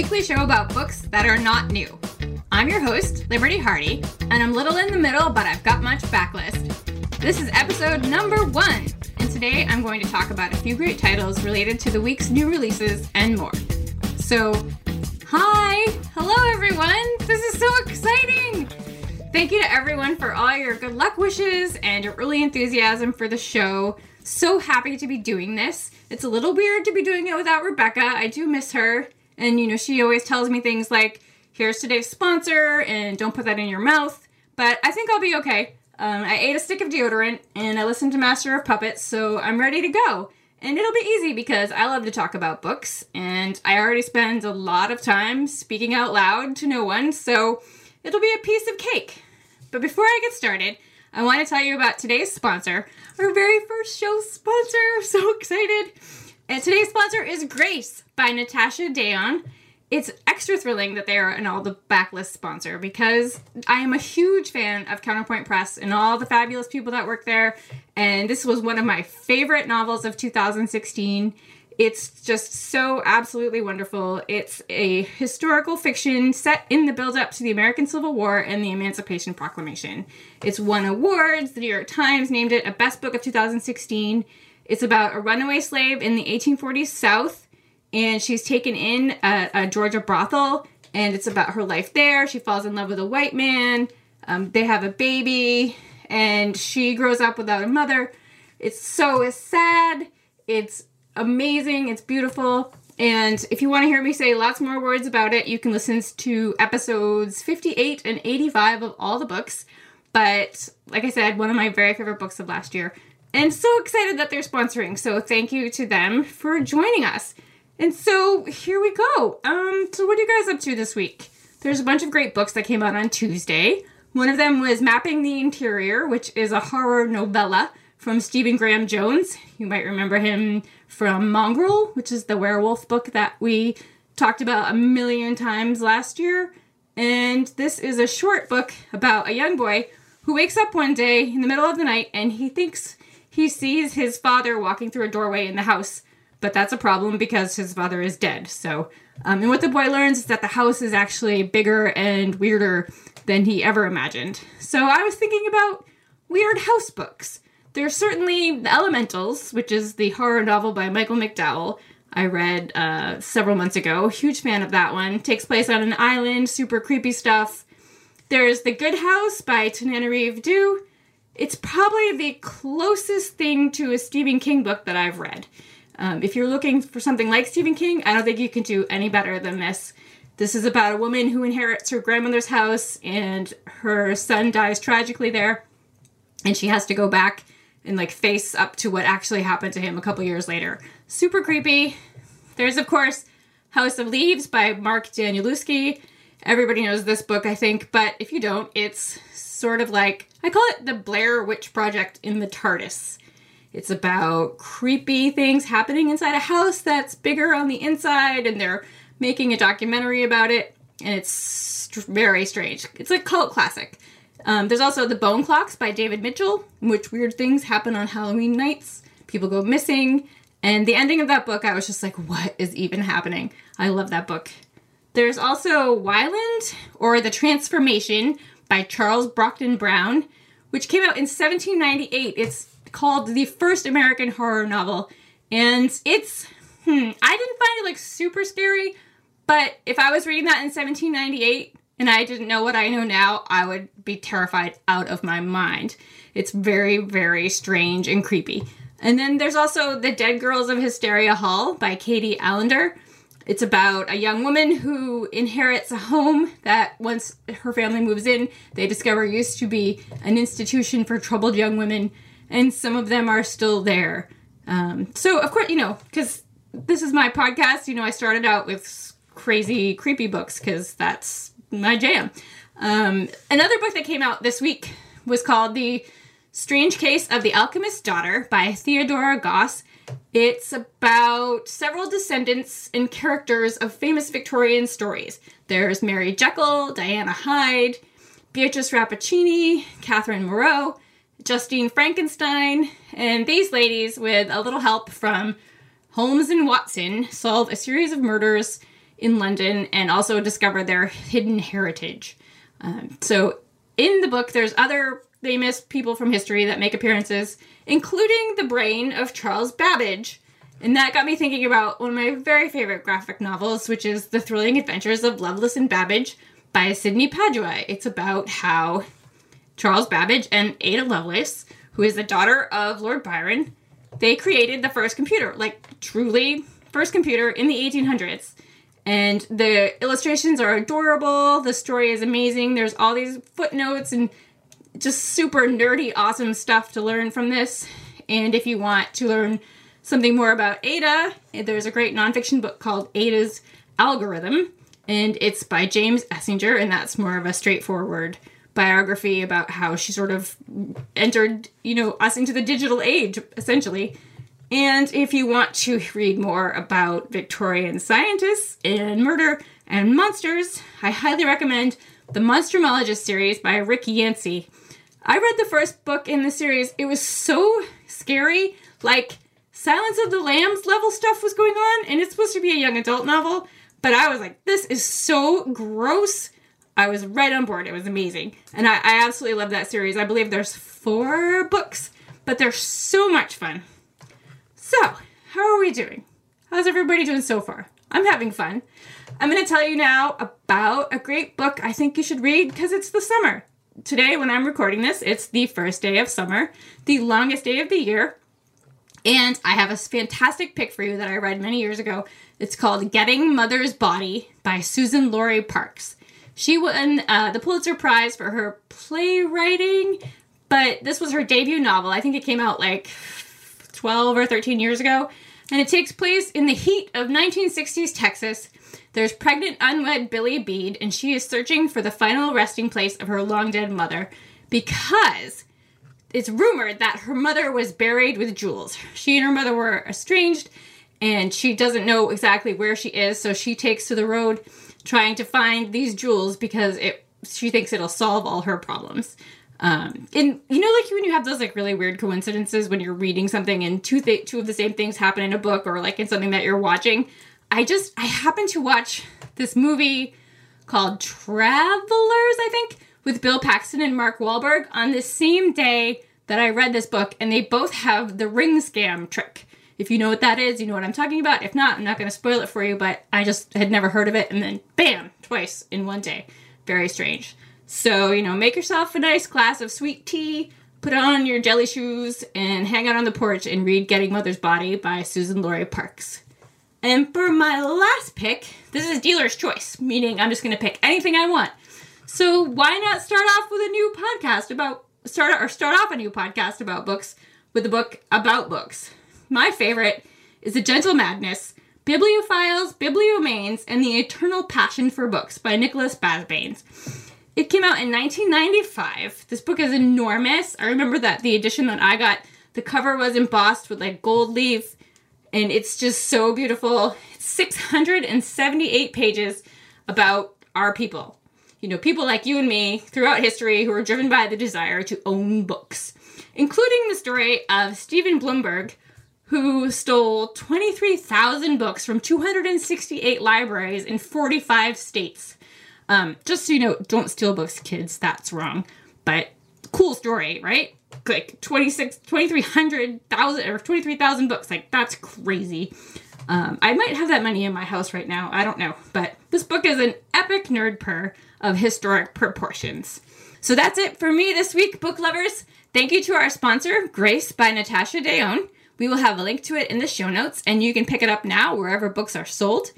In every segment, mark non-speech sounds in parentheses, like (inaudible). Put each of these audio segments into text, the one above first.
Weekly show about books that are not new. I'm your host, Liberty Hardy, and I'm little in the middle, but I've got much backlist. This is episode number one, and today I'm going to talk about a few great titles related to the week's new releases and more. So, hi! Hello, everyone! This is so exciting! Thank you to everyone for all your good luck wishes and your early enthusiasm for the show. So happy to be doing this. It's a little weird to be doing it without Rebecca. I do miss her. And, you know, she always tells me things like, here's today's sponsor, and don't put that in your mouth. But I think I'll be okay. Um, I ate a stick of deodorant, and I listened to Master of Puppets, so I'm ready to go. And it'll be easy because I love to talk about books, and I already spend a lot of time speaking out loud to no one, so it'll be a piece of cake. But before I get started, I want to tell you about today's sponsor, our very first show sponsor. I'm (laughs) so excited. And today's sponsor is Grace by Natasha Deon. It's extra thrilling that they are an all the backlist sponsor because I am a huge fan of Counterpoint Press and all the fabulous people that work there. And this was one of my favorite novels of 2016. It's just so absolutely wonderful. It's a historical fiction set in the build up to the American Civil War and the Emancipation Proclamation. It's won awards. The New York Times named it a best book of 2016. It's about a runaway slave in the 1840s South, and she's taken in a, a Georgia brothel, and it's about her life there. She falls in love with a white man. Um, they have a baby, and she grows up without a mother. It's so sad. It's amazing. It's beautiful. And if you want to hear me say lots more words about it, you can listen to episodes 58 and 85 of all the books. But like I said, one of my very favorite books of last year. And so excited that they're sponsoring. So thank you to them for joining us. And so here we go. Um, so what are you guys up to this week? There's a bunch of great books that came out on Tuesday. One of them was Mapping the Interior, which is a horror novella from Stephen Graham Jones. You might remember him from Mongrel, which is the werewolf book that we talked about a million times last year. And this is a short book about a young boy who wakes up one day in the middle of the night and he thinks he sees his father walking through a doorway in the house, but that's a problem because his father is dead. So, um, and what the boy learns is that the house is actually bigger and weirder than he ever imagined. So, I was thinking about weird house books. There's certainly The Elementals, which is the horror novel by Michael McDowell. I read uh, several months ago. Huge fan of that one. Takes place on an island, super creepy stuff. There's The Good House by Tananarive Due. It's probably the closest thing to a Stephen King book that I've read. Um, if you're looking for something like Stephen King, I don't think you can do any better than this. This is about a woman who inherits her grandmother's house and her son dies tragically there, and she has to go back and like face up to what actually happened to him a couple years later. Super creepy. There's of course House of Leaves by Mark Danielewski. Everybody knows this book, I think, but if you don't, it's sort of like I call it the Blair Witch Project in the TARDIS. It's about creepy things happening inside a house that's bigger on the inside, and they're making a documentary about it, and it's st- very strange. It's a cult classic. Um, there's also The Bone Clocks by David Mitchell, in which weird things happen on Halloween nights. People go missing. And the ending of that book, I was just like, what is even happening? I love that book. There's also Wieland, or The Transformation by Charles Brockden Brown, which came out in 1798. It's called the first American horror novel. And it's, hmm, I didn't find it like super scary, but if I was reading that in 1798, and I didn't know what I know now, I would be terrified out of my mind. It's very, very strange and creepy. And then there's also The Dead Girls of Hysteria Hall by Katie Alender. It's about a young woman who inherits a home that once her family moves in, they discover used to be an institution for troubled young women, and some of them are still there. Um, so, of course, you know, because this is my podcast, you know, I started out with crazy, creepy books because that's my jam. Um, another book that came out this week was called The Strange Case of the Alchemist's Daughter by Theodora Goss. It's about several descendants and characters of famous Victorian stories. There's Mary Jekyll, Diana Hyde, Beatrice Rappaccini, Catherine Moreau, Justine Frankenstein, and these ladies, with a little help from Holmes and Watson, solve a series of murders in London and also discover their hidden heritage. Um, so, in the book, there's other famous people from history that make appearances, including the brain of Charles Babbage. And that got me thinking about one of my very favorite graphic novels, which is The Thrilling Adventures of Lovelace and Babbage by Sydney Padua. It's about how Charles Babbage and Ada Lovelace, who is the daughter of Lord Byron, they created the first computer, like truly first computer in the 1800s. And the illustrations are adorable. The story is amazing. There's all these footnotes and just super nerdy, awesome stuff to learn from this. And if you want to learn something more about Ada, there's a great nonfiction book called Ada's Algorithm, and it's by James Essinger, and that's more of a straightforward biography about how she sort of entered, you know, us into the digital age, essentially. And if you want to read more about Victorian scientists and murder and monsters, I highly recommend the Monstrumologist series by Rick Yancey. I read the first book in the series. It was so scary. Like, Silence of the Lambs level stuff was going on, and it's supposed to be a young adult novel. But I was like, this is so gross. I was right on board. It was amazing. And I, I absolutely love that series. I believe there's four books, but they're so much fun. So, how are we doing? How's everybody doing so far? I'm having fun. I'm going to tell you now about a great book I think you should read because it's the summer today, when I'm recording this, it's the first day of summer, the longest day of the year. And I have a fantastic pick for you that I read many years ago. It's called Getting Mother's Body by Suzan-Lori Parks. She won uh, the Pulitzer Prize for her playwriting, but this was her debut novel. I think it came out like 12 or 13 years ago. And it takes place in the heat of 1960s Texas there's pregnant unwed Billy Beede, and she is searching for the final resting place of her long dead mother because it's rumored that her mother was buried with jewels. She and her mother were estranged, and she doesn't know exactly where she is, so she takes to the road trying to find these jewels because it she thinks it'll solve all her problems. Um, and you know, like when you have those like really weird coincidences when you're reading something and two th- two of the same things happen in a book or like in something that you're watching. I just I happened to watch this movie called Travelers, I think, with Bill Paxton and Mark Wahlberg on the same day that I read this book, and they both have the ring scam trick. If you know what that is, you know what I'm talking about. If not, I'm not going to spoil it for you, but I just had never heard of it, and then bam, twice in one day. Very strange. So, you know, make yourself a nice glass of sweet tea, put on your jelly shoes, and hang out on the porch and read Getting Mother's Body by Suzan-Lori Parks. And for my last pick, this is dealer's choice, meaning I'm just going to pick anything I want. So why not start off with a new podcast about start or start off a new podcast about books with a book about books. My favorite is The Gentle Madness, Bibliophiles, Bibliomanes, and the Eternal Passion for Books by Nicholas Basbanes. It came out in 1995. This book is enormous. I remember that the edition that I got, the cover was embossed with like gold leaf and it's just so beautiful. It's 678 pages about our people. You know, people like you and me throughout history who are driven by the desire to own books, including the story of Stephen Blumberg, who stole 23,000 books from 268 libraries in 45 states. Um, just so you know, don't steal books, kids. That's wrong. But cool story, right? like 26 2300,000 or 23,000 books. Like that's crazy. Um, I might have that money in my house right now. I don't know. But this book is an epic nerd purr of historic proportions. So that's it for me this week book lovers. Thank you to our sponsor Grace by Natasha Deon we will have a link to it in the show notes and you can pick it up now wherever books are sold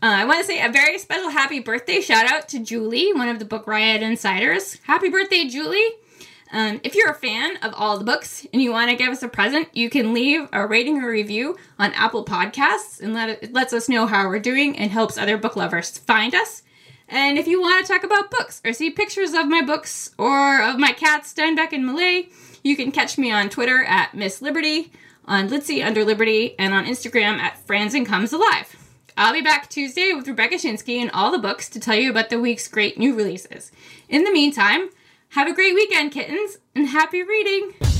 Uh, I want to say a very special happy birthday shout out to Julie, one of the Book Riot insiders. Happy birthday, Julie! Um, if you're a fan of all the books and you want to give us a present, you can leave a rating or review on Apple Podcasts and let it, lets us know how we're doing and helps other book lovers find us. And if you want to talk about books or see pictures of my books or of my cats Steinbeck and Millay, you can catch me on Twitter at Miss Liberty, on Litzy under Liberty, and on Instagram at Franzen Comes Alive. I'll be back Tuesday with Rebecca Schinsky and all the books to tell you about the week's great new releases. In the meantime, have a great weekend, kittens, and happy reading!